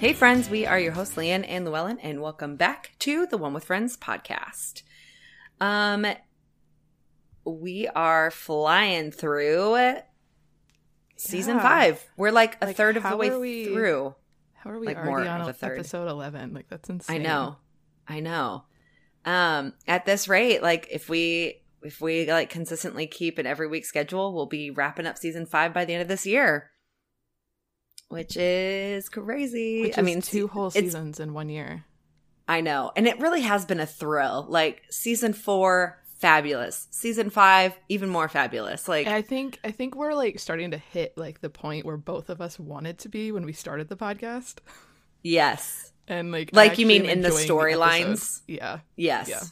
Hey, friends, we are your hosts, Leanne and Llewellyn, and welcome back to the One with Friends podcast. Um, we are flying through season Yeah. five. We're like a Like, third of the way we- through. How are we Like, more already on of a third. episode 11? Like, that's insane. I know, I know. Um, at this rate, like if we if we like consistently keep an every week schedule, we'll be wrapping up season five by the end of this year, which is crazy. Which I is mean, two whole seasons in one year. I know. And it really has been a thrill. Like season four, fabulous. Season five, even more fabulous. Like I think I think we're like starting to hit like the point where both of us wanted to be when we started the podcast. yes. And like Like, you mean in the storylines? yeah. Yes. Yeah.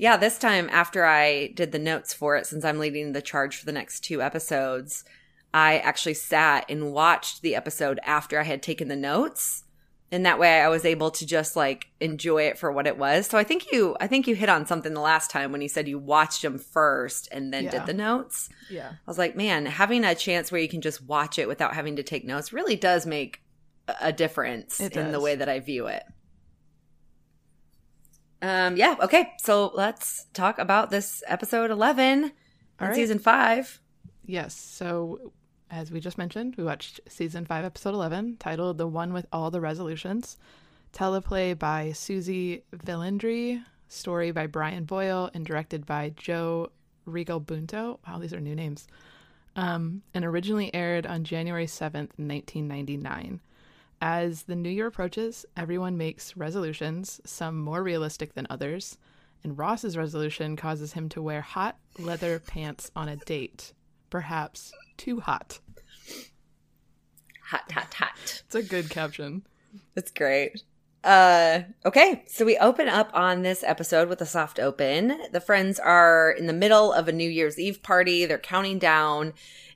Yeah, this time after I did the notes for it, since I'm leading the charge for the next two episodes, I actually sat and watched the episode after I had taken the notes. And that way I was able to just like enjoy it for what it was. So I think you I think you hit on something the last time when you said you watched them first and then Yeah. did the notes. Yeah. I was like, man, having a chance where you can just watch it without having to take notes really does make a- difference in the way that I view it. Um, yeah, okay. So let's talk about this episode 11 in All right. season 5. Yes. So, as we just mentioned, we watched season five, episode 11, titled The One with All the Resolutions. Teleplay by Suzie Villandry, story by Brian Boyle, and directed by Joe Regalbuto. Wow, these are new names. Um, and originally aired on January 7th, 1999. As the new year approaches, everyone makes resolutions, some more realistic than others. And Ross's resolution causes him to wear hot leather pants on a date. Perhaps too hot. Hot, hot, hot. It's a good caption. That's great. Uh okay, so we open up on this episode with a soft open. The friends are in the middle of a New Year's Eve party. They're counting down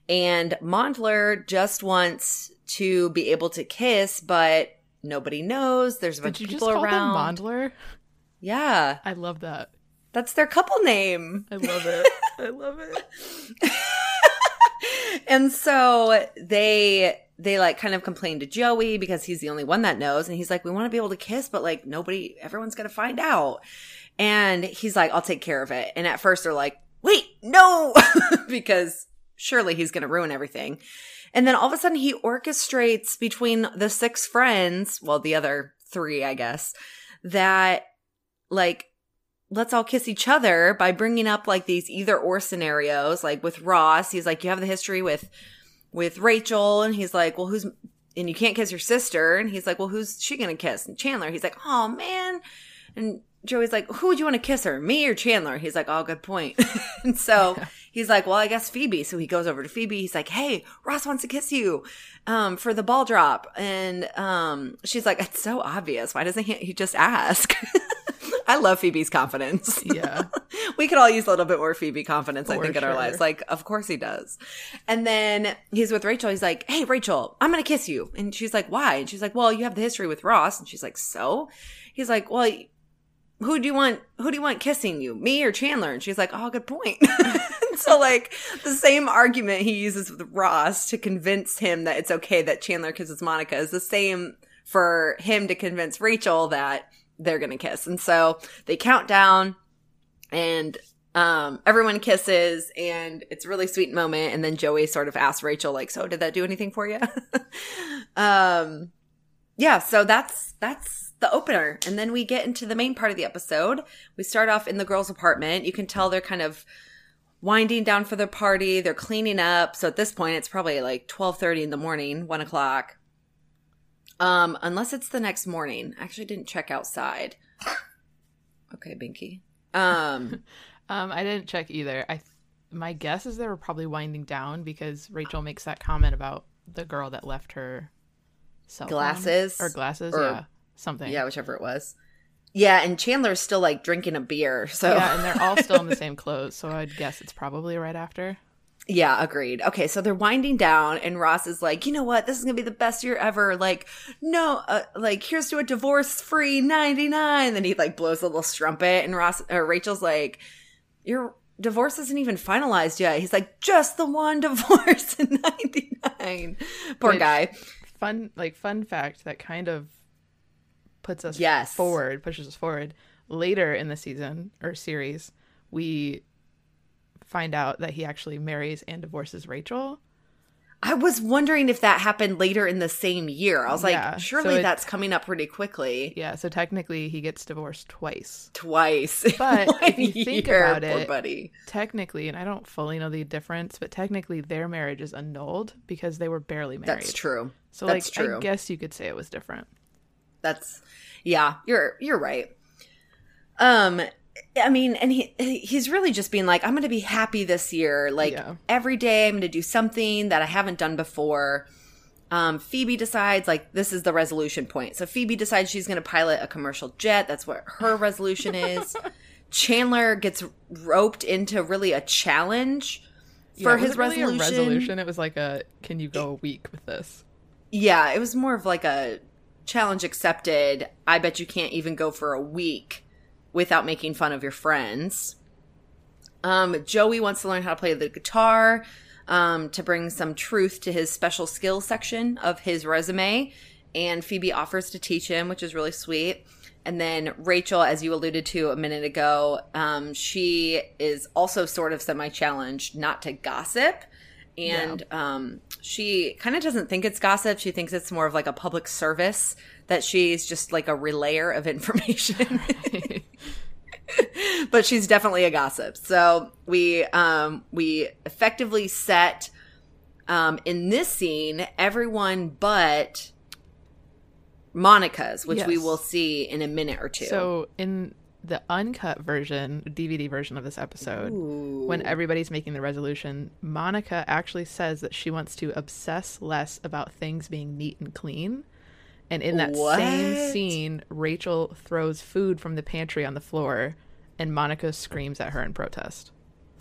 and Mondler just wants to be able to kiss, but nobody knows. There's a bunch Did you of just people call around. them Mondler? yeah, I love that. that's their couple name. I love it. I love it. and so they they like kind of complain to Joey because he's the only one that knows and he's like we want to be able to kiss but like nobody everyone's going to find out. And he's like I'll take care of it. And at first they're like wait, no because surely he's going to ruin everything. And then all of a sudden he orchestrates between the six friends, well the other 3 I guess, that like let's all kiss each other by bringing up like these either or scenarios like with ross he's like you have the history with with rachel and he's like well who's and you can't kiss your sister and he's like well who's she gonna kiss? And chandler he's like oh man. And joey's like who would you want to kiss her me or chandler? He's like oh good point. And so he's like well i guess phoebe so he goes over to phoebe he's like hey ross wants to kiss you um for the ball drop and um she's like it's so obvious why doesn't he, he just ask I love Phoebe's confidence. Yeah. we could all use a little bit more Phoebe confidence, I For think, in our lives. Like, of course he does. And then he's with Rachel. He's like, Hey, Rachel, I'm going to kiss you. And she's like, Why? And she's like, Well, you have the history with Ross. And she's like, So? He's like, Well, who do you want who do you want kissing you me or chandler and she's like oh good point so like the same argument he uses with ross to convince him that it's okay that chandler kisses monica is the same for him to convince rachel that they're gonna kiss. And so they count down and um everyone kisses and it's a really sweet moment. And then joey sort of asks rachel like so did that do anything for you? Um yeah so that's that's the opener. And then we get into the main part of the episode. We start off in the girls apartment. You can tell they're kind of winding down for their party they're cleaning up so at this point it's probably like 12.30 in the morning 1 o'clock um unless it's the next morning i actually didn't check outside okay binky um Um, I didn't check either. I my guess is they were probably winding down because Rachel makes that comment about the girl that left her cell phone. Glasses? or glasses, Or- yeah, something. yeah whichever it was yeah and chandler's still like drinking a beer so yeah, and they're all still in the same clothes, so I'd guess it's probably right after. Yeah, agreed. Okay, so they're winding down, and Ross is like, you know what? This is gonna be the best year ever. Like, no, uh, like here's to a divorce-free '99. Then he like blows a little strumpet, and Ross or Rachel's like, your divorce isn't even finalized yet. He's like, just the one divorce in '99. Poor Which- guy. fun like fun fact that kind of puts us Yes. forward, pushes us forward. Later in the season or series, we find out that he actually marries and divorces Rachel. I was wondering if that happened later in the same year. I was Yeah, like, so surely it- that's coming up pretty quickly. Yeah, so technically he gets divorced twice. Twice. But if you think year, about it- buddy. Technically, and I don't fully know the difference, but technically their marriage is annulled because they were barely married. That's true. So That's like true. I guess you could say it was different. That's yeah, you're you're right. Um I mean, and he he's really just being like, I'm going to be happy this year. Like Yeah. every day, I'm going to do something that I haven't done before. Um, Phoebe decides like this is the resolution point. So Phoebe decides she's going to pilot a commercial jet. That's what her resolution is. Chandler gets roped into really a challenge for it his really resolution. a resolution. It was like a can you go a week with this? Yeah, it was more of like a challenge accepted. I bet you can't even go for a week without making fun of your friends. Um, Joey wants to learn how to play the guitar um, to bring some truth to his special skills section of his resume. And Phoebe offers to teach him, which is really sweet. And then Rachel, as you alluded to a minute ago, um, she is also sort of semi challenged not to gossip. And um, she kind of doesn't think it's gossip. She thinks it's more of like a public service that she's just like a relayer of information. but she's definitely a gossip. So we um we effectively set um in this scene everyone but Monica's, which we will see in a minute or two. So in the uncut version, DVD version of this episode, Ooh. when everybody's making the resolution, Monica actually says that she wants to obsess less about things being neat and clean. And in that same scene, Rachel throws food from the pantry on the floor and Monica screams at her in protest.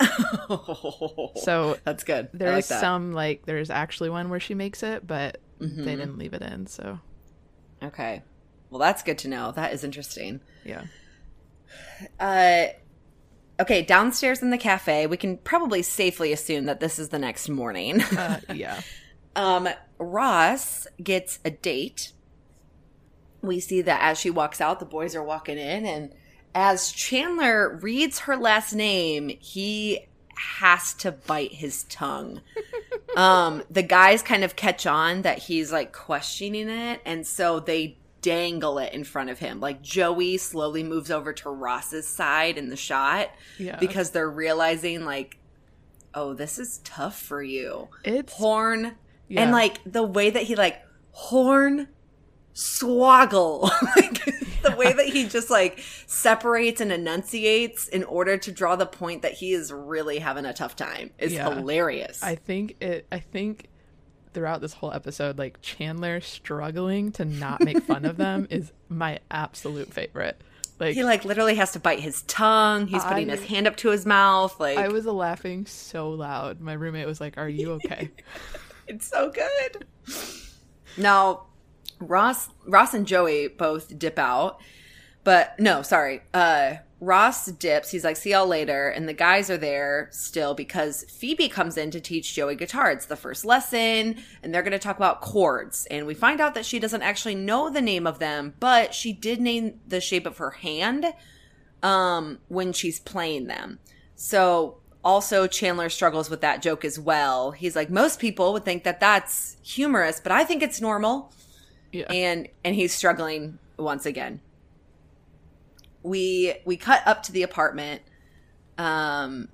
So that's good. There like is that. some like there's actually one where she makes it, but Mm-hmm. they didn't leave it in. So Okay. Well, that's good to know. That is interesting. yeah. Uh, okay, downstairs in the cafe, we can probably safely assume that this is the next morning. Uh, yeah. um, Ross gets a date. We see that as she walks out, the boys are walking in, and as Chandler reads her last name, he has to bite his tongue. um, the guys kind of catch on that he's like questioning it, and so they dangle it in front of him. Like Joey slowly moves over to Ross's side in the shot Yeah. because they're realizing like, oh, this is tough for you. It's Horn yeah. and like the way that he like horn swoggle like the way that he just like separates and enunciates in order to draw the point that he is really having a tough time is Yeah. hilarious I think it. I think throughout this whole episode, like Chandler struggling to not make fun of them is my absolute favorite. Like he like literally has to bite his tongue he's putting I- his hand up to his mouth like I was laughing so loud. My roommate was like, "Are you okay?" It's so good. Now, Ross, Ross and Joey both dip out, but no, sorry. Uh, Ross dips. He's like, "See y'all later," and the guys are there still because Phoebe comes in to teach Joey guitar. It's the first lesson, and they're going to talk about chords. And we find out that she doesn't actually know the name of them, but she did name the shape of her hand um, when she's playing them. So also Chandler struggles with that joke as well. He's like, most people would think that that's humorous, but I think it's normal. Yeah. And and he's struggling once again. We we cut up to the apartment, um,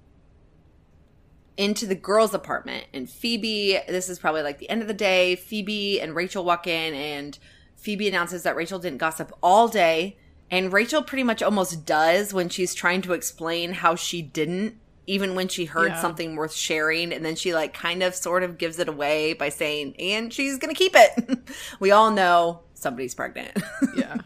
into the girls' apartment, and Phoebe. This is probably like the end of the day. Phoebe and Rachel walk in, and Phoebe announces that Rachel didn't gossip all day. And Rachel pretty much almost does when she's trying to explain how she didn't, even when she heard Yeah. something worth sharing. And then she, like, kind of sort of gives it away by saying, and she's going to keep it. we all know somebody's pregnant. yeah,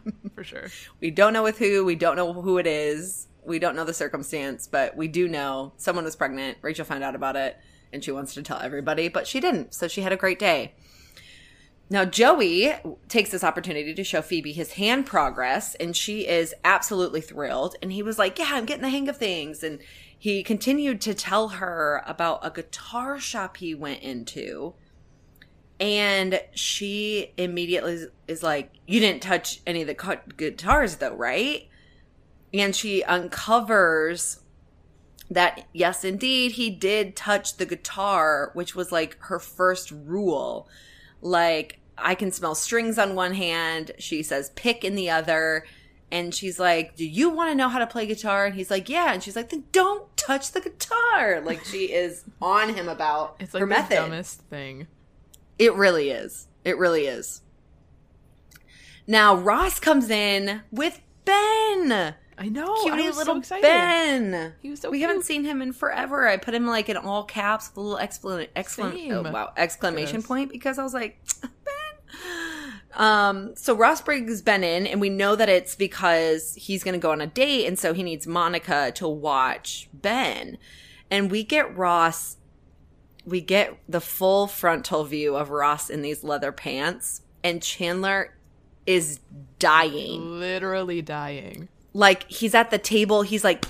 for sure. we don't know with who. We don't know who it is. We don't know the circumstance, but we do know someone was pregnant. Rachel found out about it and she wants to tell everybody, but she didn't. So she had a great day. Now, Joey takes this opportunity to show Phoebe his hand progress, and she is absolutely thrilled. And he was like, Yeah, I'm getting the hang of things. And he continued to tell her about a guitar shop he went into. And she immediately is, like, You didn't touch any of the gu- guitars, though, right? And she uncovers that, yes, indeed, he did touch the guitar, which was like her first rule. Like, I can smell strings on one hand. She says pick in the other. And she's like, Do you want to know how to play guitar? And he's like, Yeah. And she's like, Then don't touch the guitar. Like, she is on him about It's like her the method. dumbest thing. It really is. It really is. Now Ross comes in with Ben. I know. I Cutie was little so excited. Ben. He was so we cute. haven't seen him in forever. I put him like in all caps with a little exclamation exclam- oh, wow, exclamation Yes. point because I was like, Ben. Um, so Ross brings Ben in, and we know that it's because he's going to go on a date, and so he needs Monica to watch Ben. And we get Ross, we get the full frontal view of Ross in these leather pants, and Chandler is dying Literally dying. like he's at the table he's like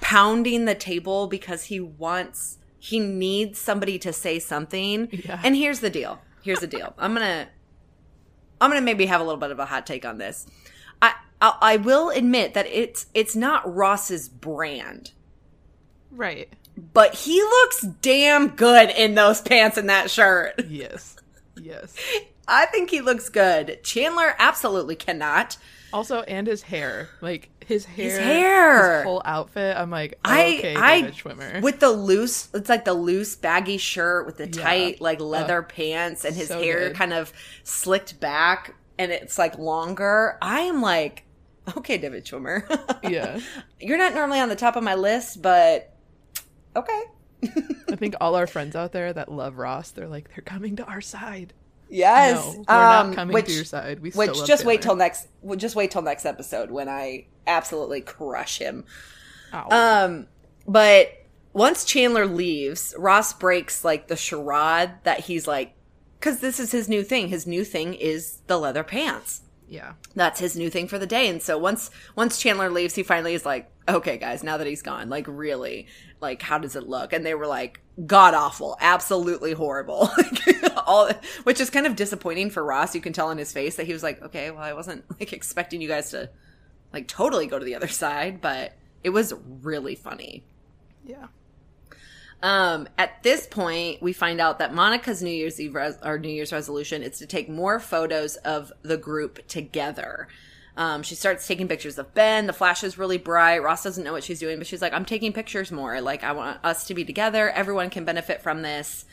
pounding the table because he wants he needs somebody to say something Yeah. and here's the deal here's the deal i'm gonna i'm gonna maybe have a little bit of a hot take on this i i, I will admit that it's it's not ross's brand Right. But he looks damn good in those pants and that shirt Yes. Yes. i think he looks good chandler absolutely cannot Also, and his hair, like his hair, hair. his whole outfit. I'm like, I okay, I David Schwimmer. with the loose it's like the loose baggy shirt with the Yeah. tight like leather pants and his so hair good. kind of slicked back and it's like longer. I am like okay, David Schwimmer. yeah, You're not normally on the top of my list, but okay. I think all our friends out there that love Ross, they're like, they're coming to our side. Yes. no, we're not um, coming which, to your side. We which just wait till next well, just wait till next episode when I absolutely crush him. Ow. Um, but once Chandler leaves, Ross breaks like the charade that he's like, because this is his new thing. His new thing is the leather pants. Yeah, That's his new thing for the day. And so once once Chandler leaves, he finally is like, okay, guys, now that he's gone, like really, like how does it look? And they were like, god awful, absolutely horrible. All, which is kind of disappointing for Ross. You can tell in his face that he was like, okay, well, I wasn't like expecting you guys to like totally go to the other side, but it was really funny. yeah. Um, at this point, we find out that Monica's New Year's Eve res- or New Year's resolution is to take more photos of the group together. Um, she starts taking pictures of Ben. The flash is really bright. Ross doesn't know what she's doing, but she's like, "I'm taking pictures more. Like, I want us to be together. Everyone can benefit from this."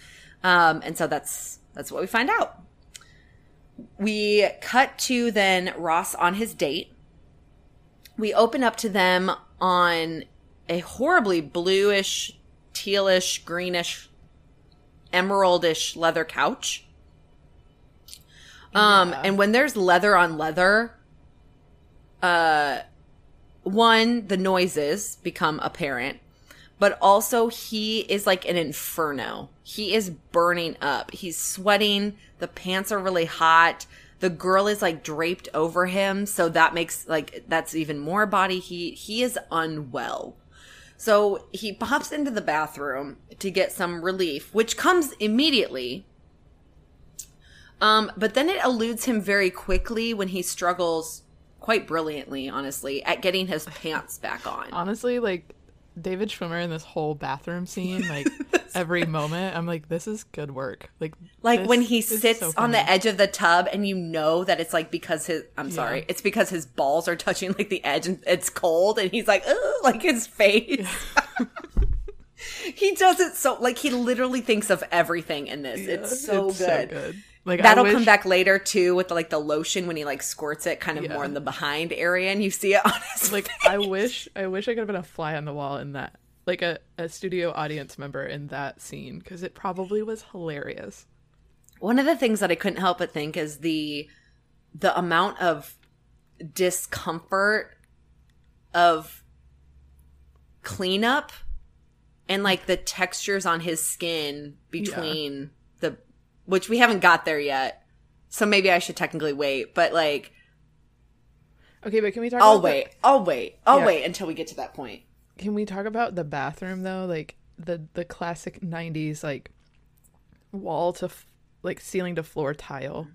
Um, and so that's that's what we find out. We cut to then Ross on his date. We open up to them on a horribly bluish, tealish, greenish, emeraldish leather couch. Um, Yeah. and when there's leather on leather, uh, one, the noises become apparent, but also he is like an inferno. He is burning up. He's sweating. The pants are really hot. The girl is like draped over him, so that makes like that's even more body heat. He is unwell. So he pops into the bathroom to get some relief, which comes immediately. Um, but then it eludes him very quickly when he struggles quite brilliantly, honestly, at getting his pants back on. Honestly, like David Schwimmer in this whole bathroom scene, like every moment, I'm like, this is good work. Like, Like when he sits so on the edge of the tub and you know that it's like because his I'm sorry, it's because his balls are touching like the edge and it's cold and he's like, Ugh, like his face. he does it so like he literally thinks of everything in this. it's so It's good. Like That'll wish, come back later too with the, like the lotion when he like squirts it kind of Yeah. more in the behind area and you see it on his Like I wish, I wish I could have been a fly on the wall in that, like a, a studio audience member in that scene because it probably was hilarious. One of the things that I couldn't help but think is the the amount of discomfort of cleanup and like the textures on his skin between the which we haven't got there yet. So maybe I should technically wait, but like Okay, but can we talk? I'll about the- wait. I'll wait. I'll Yeah. wait until we get to that point. Can we talk about the bathroom though? Like the the classic '90s like wall to f- like ceiling to floor tile.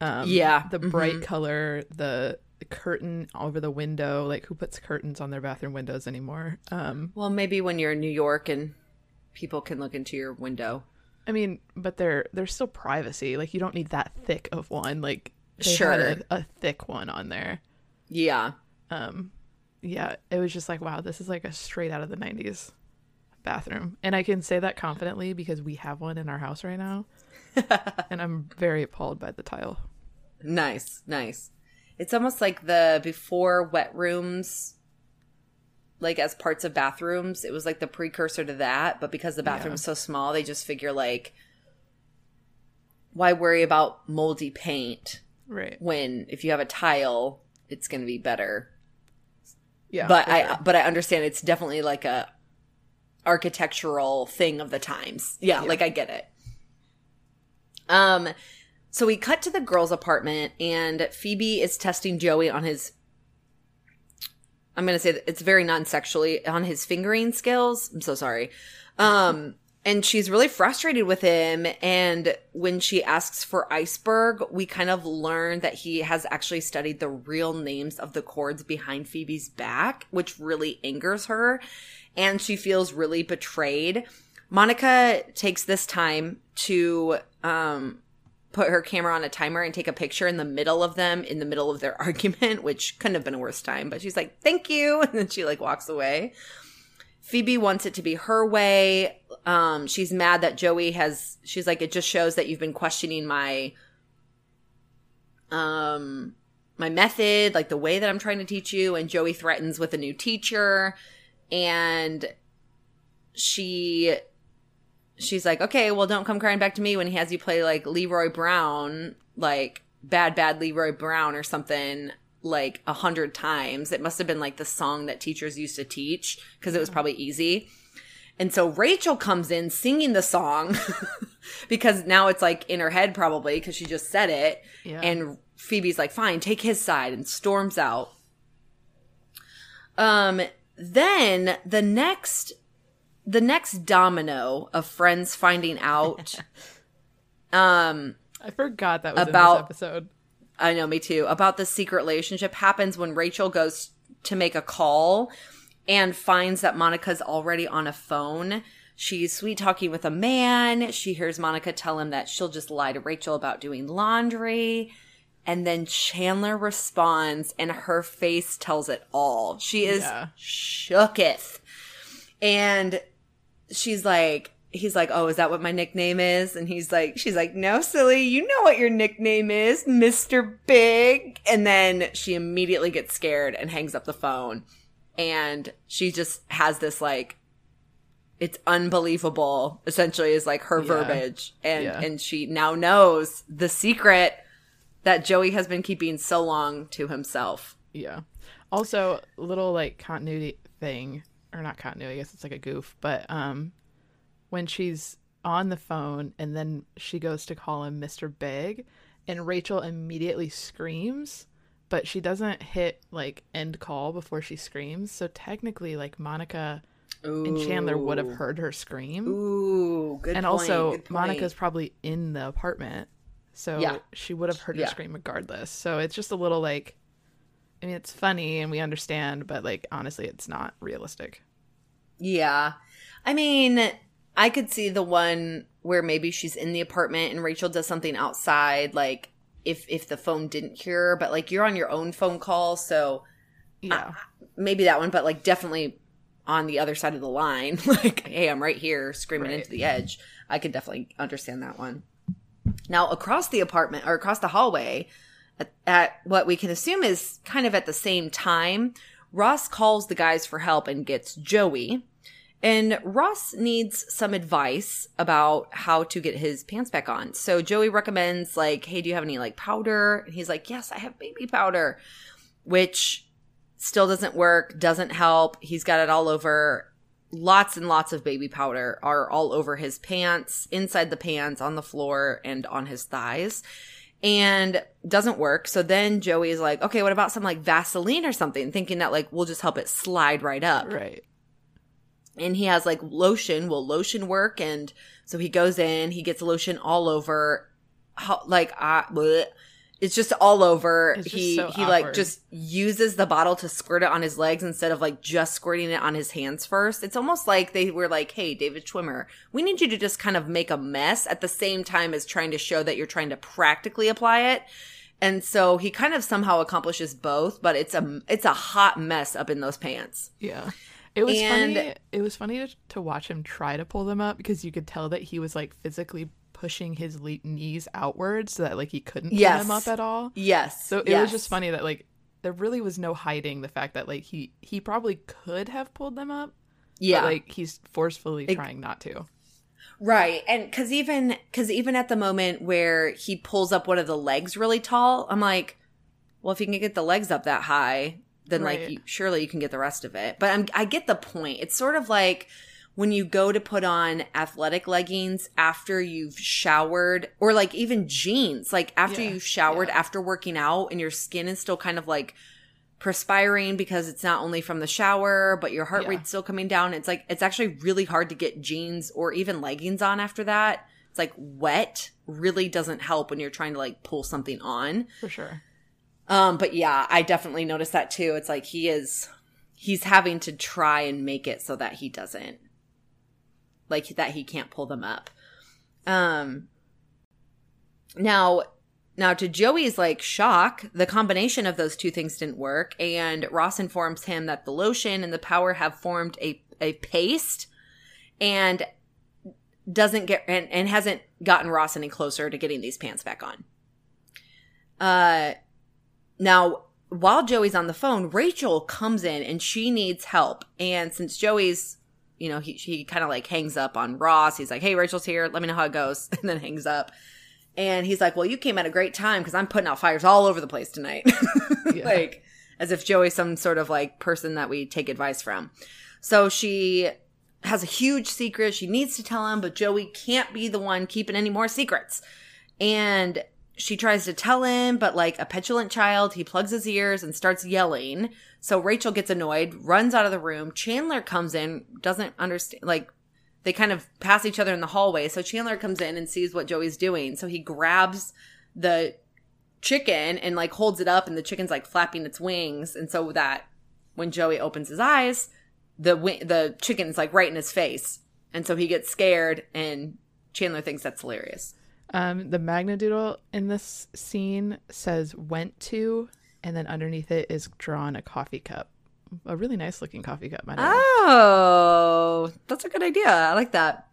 Um, Yeah, the bright mhm. color, the curtain over the window. Like who puts curtains on their bathroom windows anymore? Um, Well, maybe when you're in New York and people can look into your window. I mean, but they're there's still privacy. Like you don't need that thick of one. Like they Sure. had a, a thick one on there. Yeah. Um, yeah, it was just like wow, this is like a straight out of the '90s bathroom, and I can say that confidently because we have one in our house right now, and I'm very appalled by the tile. Nice, nice. It's almost like the before wet rooms, like as parts of bathrooms. It was like the precursor to that, but because the bathroom Yeah. is so small, they just figure like, why worry about moldy paint Right. when if you have a tile, it's going to be better. Yeah. but for I sure. but I understand it's definitely like a architectural thing of the times. Yeah, Yeah. like I get it. Um so we cut to the girls' apartment and Phoebe is testing Joey on his I'm going to say that it's very non-sexually on his fingering skills. I'm so sorry. Um and she's really frustrated with him and when she asks for iceberg we kind of learn that he has actually studied the real names of the chords behind phoebe's back which really angers her and she feels really betrayed monica takes this time to um put her camera on a timer and take a picture in the middle of them in the middle of their argument which couldn't have been a worse time but she's like thank you and then she like walks away Phoebe wants it to be her way. Um, she's mad that Joey has. She's like, it just shows that you've been questioning my, um, my method, like the way that I'm trying to teach you. And Joey threatens with a new teacher, and she, she's like, okay, well, don't come crying back to me when he has you play like Leroy Brown, like bad, bad Leroy Brown or something like a hundred times. It must have been like the song that teachers used to teach because it was probably easy. And so Rachel comes in singing the song because now it's like in her head probably because she just said it. Yeah. And Phoebe's like, fine, take his side and storms out. Um, then the next, the next domino of friends finding out, um, I forgot that was About- in this episode. I know, me too. About the secret relationship happens when Rachel goes to make a call and finds that Monica's already on a phone. She's sweet talking with a man. She hears Monica tell him that she'll just lie to Rachel about doing laundry. And then Chandler responds, and her face tells it all. She is Yeah. shooketh. And she's like, he's like, oh, is that what my nickname is? And he's like, she's like, no, silly, you know what your nickname is, Mr. Big. And then she immediately gets scared and hangs up the phone. And she just has this like, it's unbelievable, essentially, is like her Yeah. verbiage. And, Yeah. and she now knows the secret that Joey has been keeping so long to himself. Yeah. Also, little like continuity thing, or not continuity. I guess it's like a goof. But um, when she's on the phone and then she goes to call him Mr. Big, and Rachel immediately screams, but she doesn't hit like end call before she screams. So technically, like Monica and Chandler would have heard her scream. Ooh, good and point, also good. Monica's probably in the apartment, so Yeah. she would have heard her Yeah. scream regardless. So it's just a little like, I mean, it's funny and we understand, but like honestly, it's not realistic. Yeah. I mean, I could see the one where maybe she's in the apartment and Rachel does something outside, like if if the phone didn't hear, her, but like you're on your own phone call, so Yeah, maybe that one, but like definitely on the other side of the line, like, hey, I'm right here screaming Right. into the edge. I could definitely understand that one. Now, across the apartment or across the hallway, at, at what we can assume is kind of at the same time, Ross calls the guys for help and gets Joey. And Ross needs some advice about how to get his pants back on. So Joey recommends, like, hey, do you have any like powder? And he's like, yes, I have baby powder, which still doesn't work, doesn't help. He's got it all over. Lots and lots of baby powder are all over his pants, inside the pants, on the floor, and on his thighs. And doesn't work. So then Joey is like, okay, what about some like Vaseline or something? Thinking that like we'll just help it slide right up right. and he has like lotion will lotion work and so he goes in he gets lotion all over how, like I, bleh. It's just all over. Just he so he like just uses the bottle to squirt it on his legs instead of like just squirting it on his hands first. It's almost like they were like, "Hey, David Schwimmer, we need you to just kind of make a mess at the same time as trying to show that you're trying to practically apply it." And so he kind of somehow accomplishes both, but it's a it's a hot mess up in those pants. Yeah. It was And- funny. It was funny to, to watch him try to pull them up because you could tell that he was like physically pushing his le- knees outwards so that like he couldn't pull Yes. them up at all. Yes. So it yes. was just funny that like there really was no hiding the fact that like he he probably could have pulled them up. Yeah. But, like he's forcefully It- trying not to. Right. And cuz even cuz even at the moment where he pulls up one of the legs really tall, I'm like, well if you can get the legs up that high, then like you, surely you can get the rest of it. But I'm I get the point. It's sort of like when you go to put on athletic leggings after you've showered or like even jeans, like after Yeah, you've showered yeah. after working out and your skin is still kind of like perspiring because it's not only from the shower, but your heart Yeah. rate's still coming down. It's like it's actually really hard to get jeans or even leggings on after that. It's like wet really doesn't help when you're trying to like pull something on. For sure. Um, but yeah, I definitely noticed that too. It's like he is he's having to try and make it so that he doesn't like that he can't pull them up. Um now now to Joey's like shock, the combination of those two things didn't work and Ross informs him that the lotion and the power have formed a a paste and doesn't get and, and hasn't gotten Ross any closer to getting these pants back on. Uh now, while Joey's on the phone, Rachel comes in and she needs help. And since Joey's, you know, he, he kind of like hangs up on Ross, he's like, hey, Rachel's here. Let me know how it goes. And then hangs up. And he's like, well, you came at a great time because I'm putting out fires all over the place tonight. Yeah. like, as if Joey's some sort of like person that we take advice from. So she has a huge secret. She needs to tell him, but Joey can't be the one keeping any more secrets. And she tries to tell him, but like a petulant child, he plugs his ears and starts yelling. So Rachel gets annoyed, runs out of the room. Chandler comes in, doesn't understand, like, they kind of pass each other in the hallway. So Chandler comes in and sees what Joey's doing. So he grabs the chicken and like holds it up, and the chicken's like flapping its wings. And so that when Joey opens his eyes, the wi- the chicken's like right in his face. And so he gets scared, and Chandler thinks that's hilarious. Um, the Magna Doodle in this scene says went to, and then underneath it is drawn a coffee cup. A really nice looking coffee cup, Oh, that's a good idea. I like that.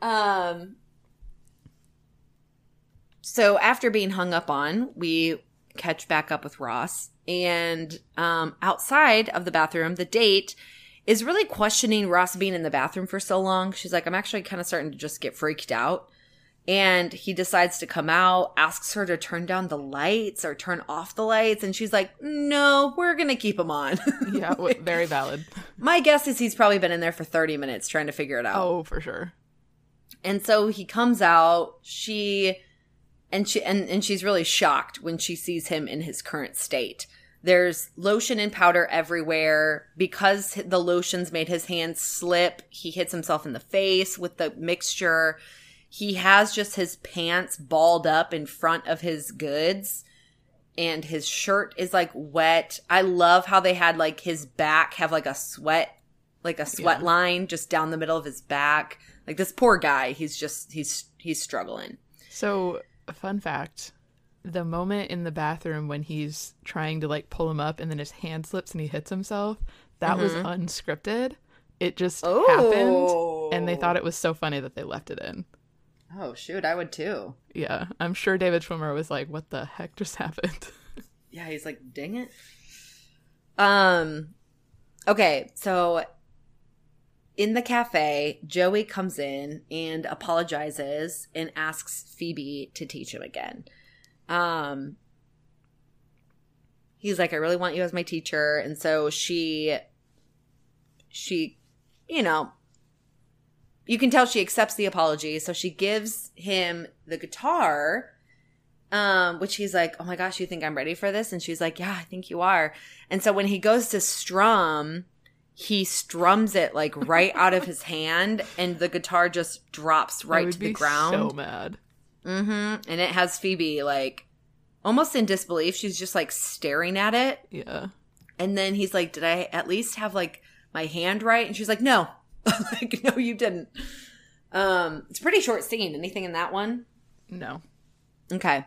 Um so after being hung up on, we catch back up with Ross and um outside of the bathroom, the date is really questioning Ross being in the bathroom for so long. She's like, I'm actually kind of starting to just get freaked out. And he decides to come out, asks her to turn down the lights or turn off the lights. And she's like, No, we're going to keep them on. Yeah, very valid. My guess is he's probably been in there for 30 minutes trying to figure it out. Oh, for sure. And so he comes out, she and she and, and she's really shocked when she sees him in his current state. There's lotion and powder everywhere. Because the lotions made his hands slip, he hits himself in the face with the mixture. He has just his pants balled up in front of his goods and his shirt is like wet. I love how they had like his back have like a sweat like a sweat Yeah. line just down the middle of his back. Like this poor guy, he's just he's he's struggling. So, fun fact the moment in the bathroom when he's trying to like pull him up and then his hand slips and he hits himself, that was Mhm. unscripted. It just Oh. happened. And they thought it was so funny that they left it in. Oh shoot, I would too. Yeah, I'm sure David Schwimmer was like, "What the heck just happened?" Yeah, he's like, dang it. Um okay, so in the cafe, Joey comes in and apologizes and asks Phoebe to teach him again. Um he's like, I really want you as my teacher. And so she she, you know, you can tell she accepts the apology. So she gives him the guitar, um, which he's like, Oh my gosh, you think I'm ready for this? And she's like, Yeah, I think you are. And so when he goes to strum, he strums it like right out of his hand, and the guitar just drops right to the be ground. So mad. Mm-hmm. And it has Phoebe like almost in disbelief. She's just like staring at it. Yeah. And then he's like, Did I at least have like my hand right? And she's like, No. like, no, you didn't. Um, it's a pretty short scene. Anything in that one? No. Okay.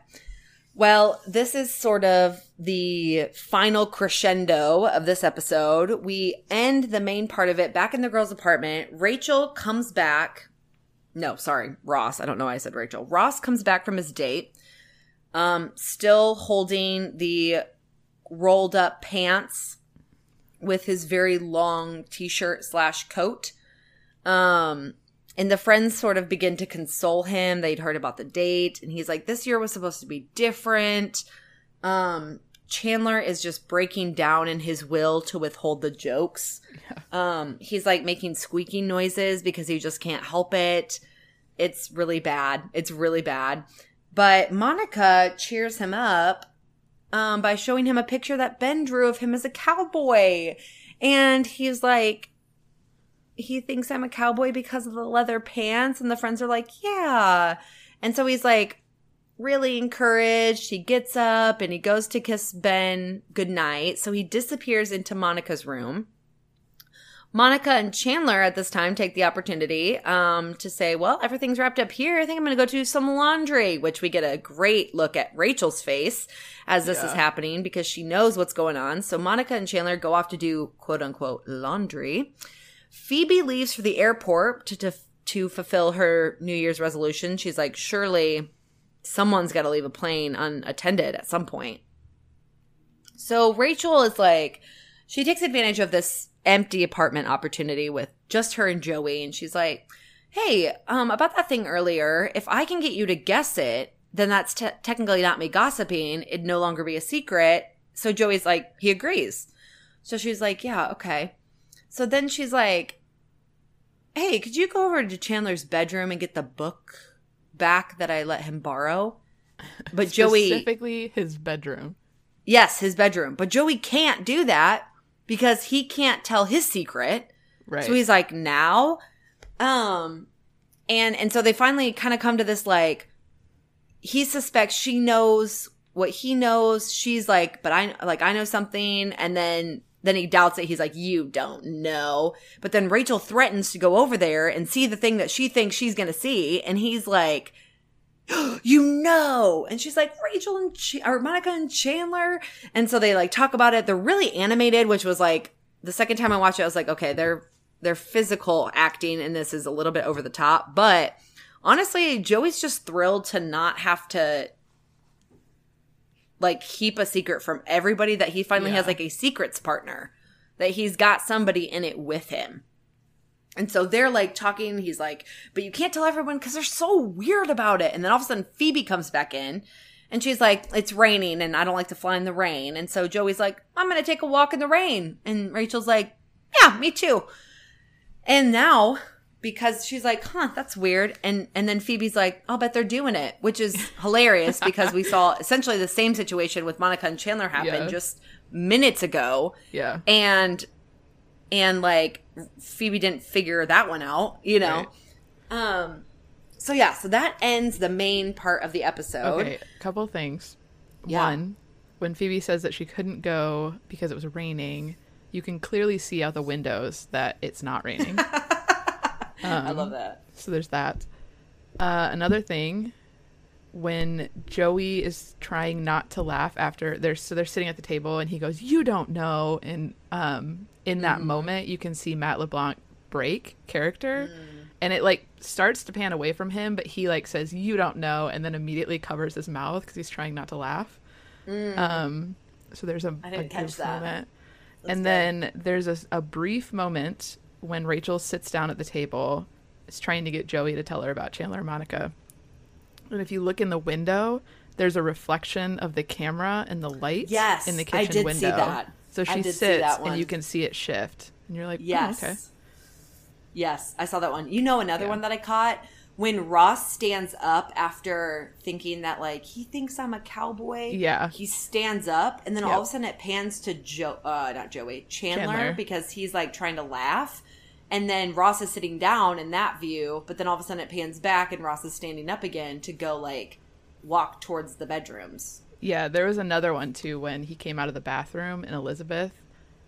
Well, this is sort of the final crescendo of this episode. We end the main part of it back in the girls' apartment. Rachel comes back. No, sorry, Ross. I don't know why I said Rachel. Ross comes back from his date, um, still holding the rolled up pants with his very long t shirt slash coat. Um, and the friends sort of begin to console him. They'd heard about the date, and he's like, This year was supposed to be different. Um, Chandler is just breaking down in his will to withhold the jokes. Um, he's like making squeaking noises because he just can't help it. It's really bad. It's really bad. But Monica cheers him up um, by showing him a picture that Ben drew of him as a cowboy. And he's like, he thinks I'm a cowboy because of the leather pants. And the friends are like, yeah. And so he's like really encouraged. He gets up and he goes to kiss Ben goodnight. So he disappears into Monica's room. Monica and Chandler at this time take the opportunity um, to say, Well, everything's wrapped up here. I think I'm going to go do some laundry, which we get a great look at Rachel's face as this Yeah. is happening because she knows what's going on. So Monica and Chandler go off to do quote unquote laundry. Phoebe leaves for the airport to, to, to fulfill her New Year's resolution. She's like, Surely someone's got to leave a plane unattended at some point. So Rachel is like, she takes advantage of this empty apartment opportunity with just her and Joey, and she's like, "Hey, um, about that thing earlier, if I can get you to guess it, then that's te- technically not me gossiping. It'd no longer be a secret." So Joey's like, he agrees. So she's like, "Yeah, okay." So then she's like, "Hey, could you go over to Chandler's bedroom and get the book back that I let him borrow?" But Joey Specifically his bedroom. Yes, his bedroom. But Joey can't do that because he can't tell his secret. Right. So he's like, now? Um and and so they finally kind of come to this like he suspects she knows what he knows. She's like, but I like I know something and then then he doubts it. He's like, you don't know. But then Rachel threatens to go over there and see the thing that she thinks she's going to see and he's like you know and she's like rachel and Ch- or monica and chandler and so they like talk about it they're really animated which was like the second time i watched it i was like okay they're they're physical acting and this is a little bit over the top but honestly joey's just thrilled to not have to like keep a secret from everybody that he finally has like a secrets partner that he's got somebody in it with him and so they're like talking. He's like, but you can't tell everyone because they're so weird about it. And then all of a sudden, Phoebe comes back in and she's like, it's raining and I don't like to fly in the rain. And so Joey's like, I'm going to take a walk in the rain. And Rachel's like, yeah, me too. And now, because she's like, huh, that's weird. And, and then Phoebe's like, I'll bet they're doing it, which is hilarious because we saw essentially the same situation with Monica and Chandler happen Yeah. just minutes ago yeah. and and like Phoebe didn't figure that one out, you know. Um so yeah, so that ends the main part of the episode. Okay, a couple things. Yeah. One, when Phoebe says that she couldn't go because it was raining, you can clearly see out the windows that it's not raining. I love that. so there's that. Uh, another thing, when Joey is trying not to laugh after they're so they're sitting at the table and he goes, "You don't know," and um, in that Mm-hmm. moment you can see Matt LeBlanc break character, Mm. and it like starts to pan away from him, but he like says, "You don't know," and then immediately covers his mouth because he's trying not to laugh. Um, so there's a, Mm. Didn't a catch that. moment. And good. then there's a, a brief moment when Rachel sits down at the table, is trying to get Joey to tell her about Chandler and Monica. And if you look in the window, there's a reflection of the camera and the lights Yes, in the kitchen I did window. see that. So she sits and you can see it shift. And you're like, Yes. oh, okay. Yes, I saw that one. You know another Yeah. one that I caught when Ross stands up after thinking that like he thinks I'm a cowboy. Yeah. He stands up and then all of a sudden it pans to Joe uh not Joey, Chandler, Chandler. because he's like trying to laugh And then Ross is sitting down in that view, but then all of a sudden it pans back and Ross is standing up again to go like walk towards the bedrooms. Yeah, there was another one too when he came out of the bathroom and Elizabeth.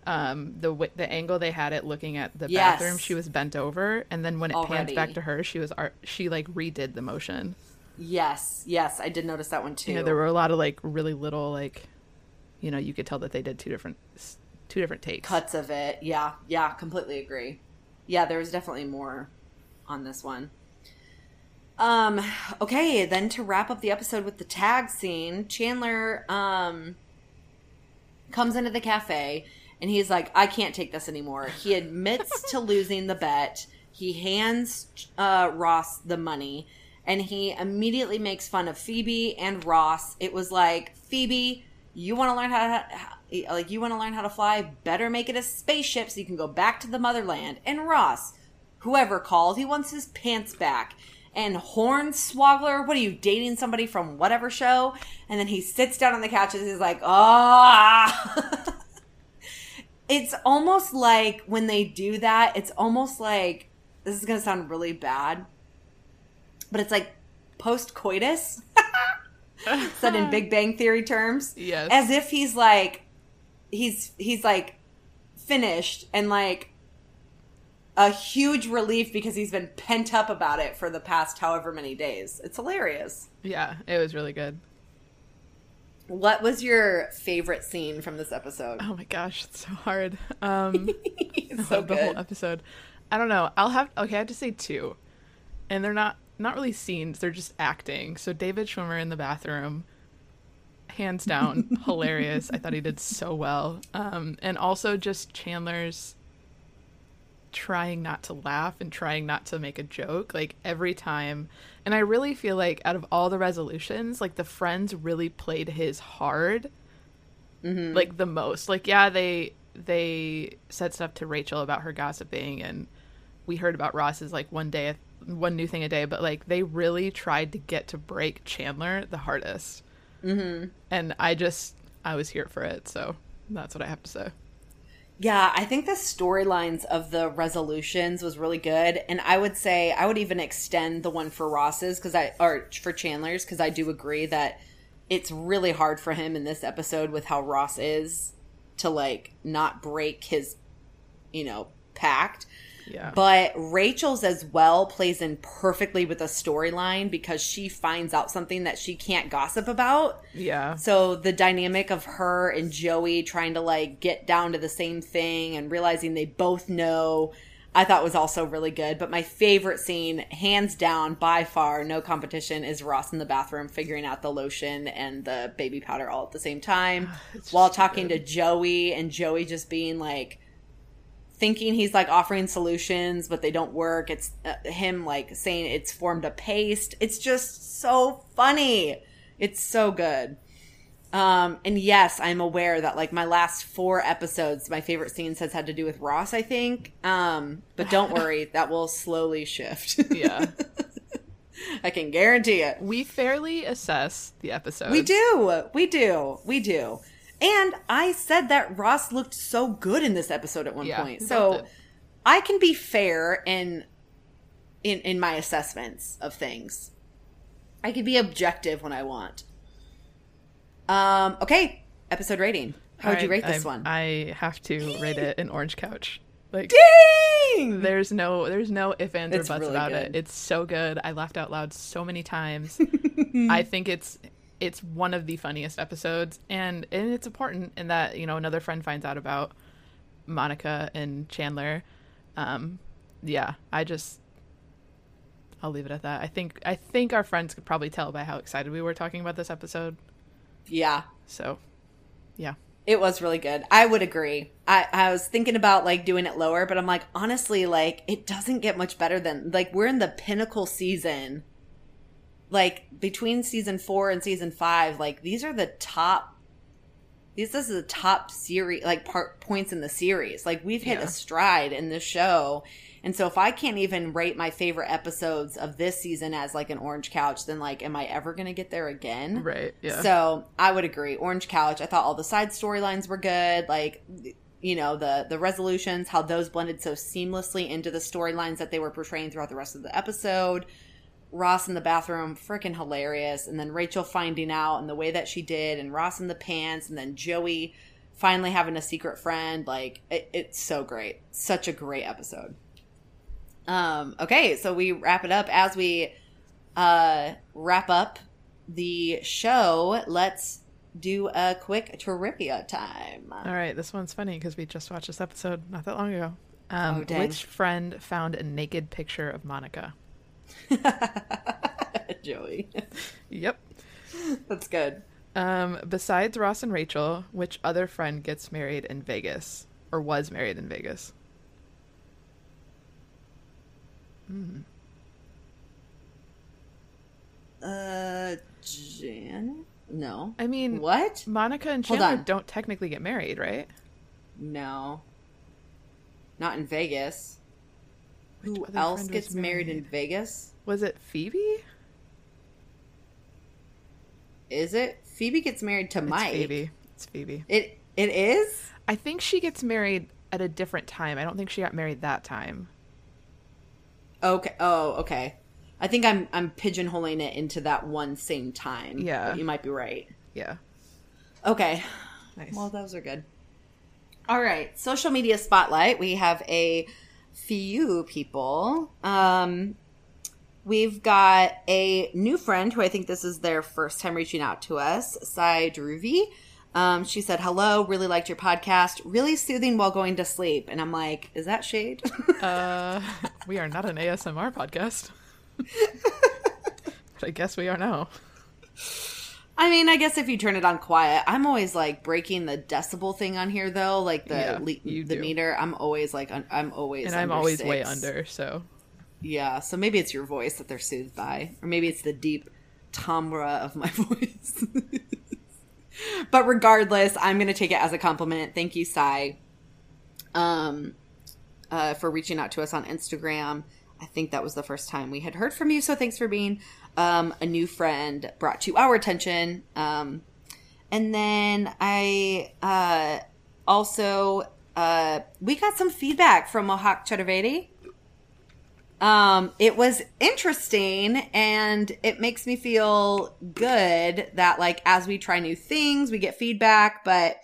Um, the w- the angle they had it looking at the Yes. bathroom, she was bent over, and then when it pans back to her, she was ar- she like redid the motion. Yes, yes, I did notice that one too. Yeah, there were a lot of like really little like, you know, you could tell that they did two different two different takes. cuts of it. Yeah, yeah, completely agree. Yeah, there was definitely more on this one. Um, okay, then to wrap up the episode with the tag scene, Chandler um comes into the cafe and he's like, I can't take this anymore. He admits to losing the bet. He hands uh, Ross the money and he immediately makes fun of Phoebe and Ross. It was like, Phoebe, you want to learn how to like you want to learn how to fly, better make it a spaceship so you can go back to the motherland. And Ross, whoever called, he wants his pants back. And Hornswoggler, what are you dating somebody from whatever show? And then he sits down on the couch and he's like, ah. it's almost like when they do that, it's almost like this is gonna sound really bad, but it's like post coitus, said in Big Bang Theory terms. Yes. as if he's like, he's he's like finished and like a huge relief because he's been pent up about it for the past however many days. It's hilarious. Yeah, it was really good. What was your favorite scene from this episode? Oh my gosh, it's so hard. Um, so the whole episode. I don't know. I'll have okay. I have to say two, and they're not not really scenes. They're just acting. So David Schwimmer in the bathroom, hands down, hilarious. I thought he did so well. Um, and also just Chandler's trying not to laugh and trying not to make a joke like every time and i really feel like out of all the resolutions like the friends really played his hard like the most like yeah they they said stuff to rachel about her gossiping and we heard about ross's like one day one new thing a day but like they really tried to get to break chandler the hardest mm-hmm. and i just i was here for it so that's what i have to say Yeah, I think the storylines of the resolutions was really good, and I would say I would even extend the one for Ross's because I or for Chandler's because I do agree that it's really hard for him in this episode with how Ross is to like not break his, you know, pact. Yeah But Rachel's as well plays in perfectly with the storyline because she finds out something that she can't gossip about. yeah So the dynamic of her and Joey trying to like get down to the same thing and realizing they both know, I thought was also really good. But my favorite scene, hands down, by far, no competition, is Ross in the bathroom figuring out the lotion and the baby powder all at the same time while talking good. to Joey and Joey just being like thinking he's like offering solutions but they don't work. It's uh, him like saying it's formed a paste. It's just so funny. It's so good. Um and yes i'm aware that like my last four episodes my favorite scenes has had to do with ross i think. Um but don't worry that will slowly shift. Yeah. I can guarantee it. We fairly assess the episode we do. We do. We do. And I said that Ross looked so good in this episode at one Yeah, point. So. I can be fair in in in my assessments of things. I can be objective when I want. Um okay, episode rating. How would you rate this I- one? I have to rate it an orange couch. Like Ding! there's no there's no if ands or buts really about good. it. It's so good. I laughed out loud so many times. I think it's it's one of the funniest episodes and and it's important in that, you know, another friend finds out about Monica and Chandler. Um yeah, I just I'll leave it at that. I think I think our friends could probably tell by how excited we were talking about this episode. Yeah. So, yeah. It was really good. I would agree. I, I was thinking about like doing it lower, but I'm like, honestly, like it doesn't get much better than like we're in the pinnacle season. Like between season four and season five, like these are the top. These this is the top series like part points in the series. Like we've hit Yeah. a stride in this show. And so if I can't even rate my favorite episodes of this season as like an orange couch, then like am I ever gonna get there again? Right. Yeah. So I would agree. Orange Couch. I thought all the side storylines were good. Like you know the the resolutions how those blended so seamlessly into the storylines that they were portraying throughout the rest of the episode ross in the bathroom freaking hilarious and then rachel finding out and the way that she did and ross in the pants and then joey finally having a secret friend like it, it's so great such a great episode um okay so we wrap it up as we uh wrap up the show let's do a quick trivia time. All right, this one's funny because we just watched this episode not that long ago. Um, Oh, which friend found a naked picture of Monica? Joey. Yep. That's good. Um, besides Ross and Rachel, which other friend gets married in Vegas or was married in Vegas? Uh, Jan? No. I mean, What? Monica and Chandler don't technically get married, right? No. Not in Vegas. Which Who else gets was married in? Vegas? Was it Phoebe? Is it? Phoebe gets married to Mike. It's Phoebe. It's Phoebe. It it is? I think she gets married at a different time. I don't think she got married that time. Okay. Oh, okay. I think I'm I'm pigeonholing it into that one same time. Yeah. You might be right. Yeah. Okay. Nice. Well, those are good. All right, social media spotlight. We have a few people. Um, we've got a new friend who I think this is their first time reaching out to us, Sai Druvi. Um, she said, "Hello, really liked your podcast. Really soothing while going to sleep." And I'm like, "Is that shade?" Uh, we are not an ASMR podcast. but I guess we are now. I mean, I guess if you turn it on quiet, I'm always like breaking the decibel thing on here though, like the Yeah, le- the do. meter. I'm always like, un- I'm always, And I'm always way under, so Yeah, so maybe it's your voice that they're soothed by, or maybe it's the deep timbre of my voice. but regardless, I'm gonna take it as a compliment. Thank you, Sai, um, uh, for reaching out to us on Instagram. I think that was the first time we had heard from you, so thanks for being um, a new friend brought to our attention. Um, and then I uh, also uh, we got some feedback from Mohak Chaturvedi. Um, it was interesting and it makes me feel good that like as we try new things, we get feedback, but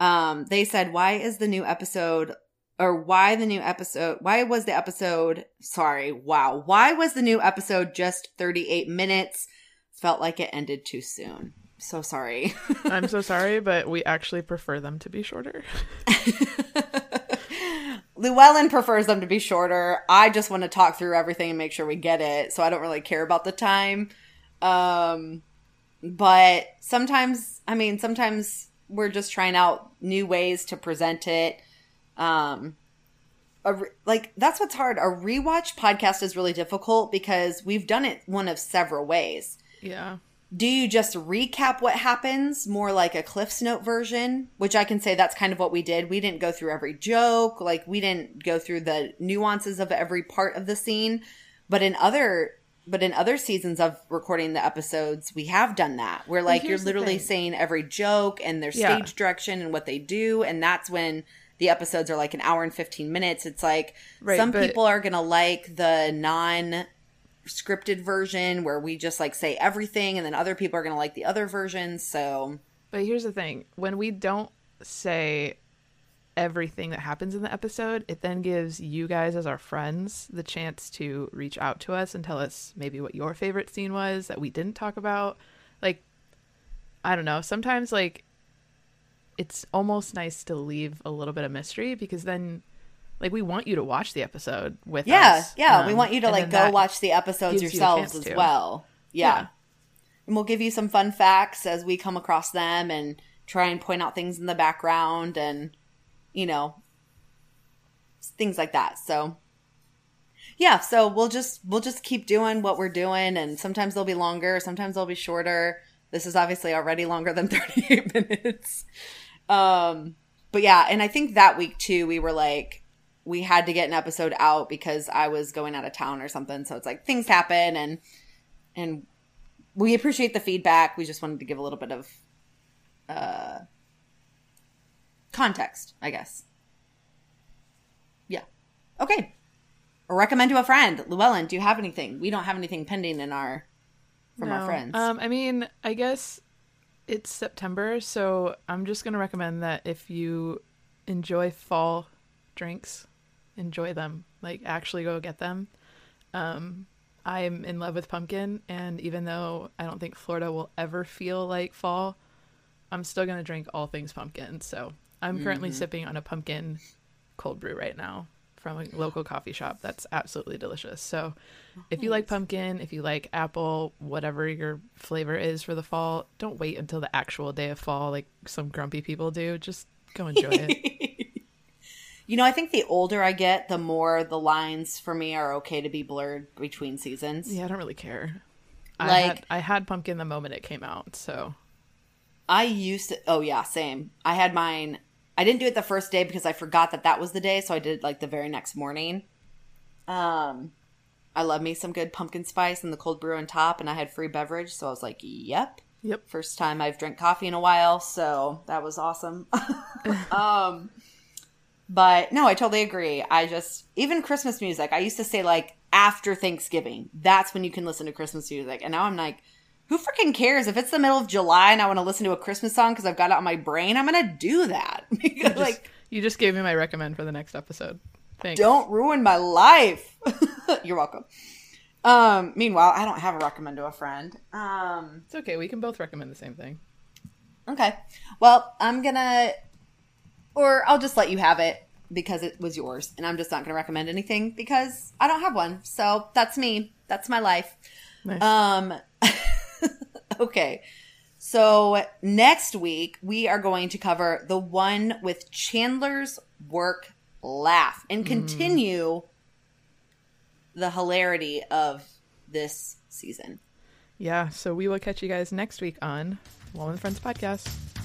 um they said why is the new episode or why the new episode why was the episode sorry, wow. Why was the new episode just 38 minutes? Felt like it ended too soon. So sorry. I'm so sorry, but we actually prefer them to be shorter. Llewellyn prefers them to be shorter. I just want to talk through everything and make sure we get it, so I don't really care about the time. Um, but sometimes, I mean, sometimes we're just trying out new ways to present it. Um, a like that's what's hard. A rewatch podcast is really difficult because we've done it one of several ways. Yeah. do you just recap what happens? More like a cliffs note version which i can say that's kind of what we did. We didn't go through every joke. Like we didn't go through the nuances of every part of the scene. But in other but in other seasons of recording the episodes we have done that. Where like you're literally saying every joke and their Yeah. stage direction and what they do. And that's when the episodes are like an hour and 15 minutes it's like Right, some but- people are gonna like the non scripted version where we just like say everything and then other people are going to like the other version so But here's the thing when we don't say everything that happens in the episode, it then gives you guys, as our friends, the chance to reach out to us and tell us maybe what your favorite scene was that we didn't talk about. Like, I don't know. Sometimes, like, it's almost nice to leave a little bit of mystery because then, like, we want you to watch the episode with yeah us. yeah yeah. we Um, want you to like go watch the episodes yourselves as to. well yeah. Yeah. and we'll give you some fun facts as we come across them and try and point out things in the background and you know things like that so yeah so we'll just we'll just keep doing what we're doing and sometimes they'll be longer sometimes they'll be shorter this is obviously already longer than 38 minutes um but yeah and i think that week too we were like we had to get an episode out because i was going out of town or something so it's like things happen and and we appreciate the feedback we just wanted to give a little bit of uh context, I guess. Yeah. Okay. Recommend to a friend. Llewellyn, do you have anything? We don't have anything pending in our from our friends. Um, I mean, I guess it's September, so I'm just gonna recommend that if you enjoy fall drinks, enjoy them. Like actually go get them. Um, I'm in love with pumpkin, and even though I don't think Florida will ever feel like fall, I'm still gonna drink all things pumpkin. So I'm currently sipping on a pumpkin cold brew right now from a local coffee shop. That's absolutely delicious. So if you like pumpkin, if you like apple, whatever your flavor is for the fall, don't wait until the actual day of fall like some grumpy people do. Just go enjoy it. you know, I think the older I get, the more the lines for me are okay to be blurred between seasons. yeah, I don't really care. I Like- had, I had pumpkin the moment it came out, so I used to. Oh yeah, same. I had mine. I didn't do it the first day because I forgot that that was the day, so I did it like the very next morning. Um, I love me some good pumpkin spice and the cold brew on top, and I had free beverage, so I was like, "Yep." yep. First time I've drank coffee in a while, so that was awesome. um, but no, I totally agree. I just even Christmas music. I used to say like after Thanksgiving, that's when you can listen to Christmas music, and now I'm like, who freaking cares if it's the middle of July and I want to listen to a Christmas song because I've got it on my brain? I'm gonna do that. Because, Just- like, you just gave me my recommend for the next episode. Thanks. don't ruin my life. You're welcome. Um, meanwhile, I don't have a recommend to a friend. Um, It's okay. We can both recommend the same thing. Okay. Well, I'm gonna, or I'll just let you have it because it was yours, and I'm just not gonna recommend anything because I don't have one. So that's me. That's my life. Nice. Um. okay. So next week we are going to cover the one with Chandler's work laugh and hmm. continue the hilarity of this season. yeah, so we will catch you guys next week on One with Friends Podcast.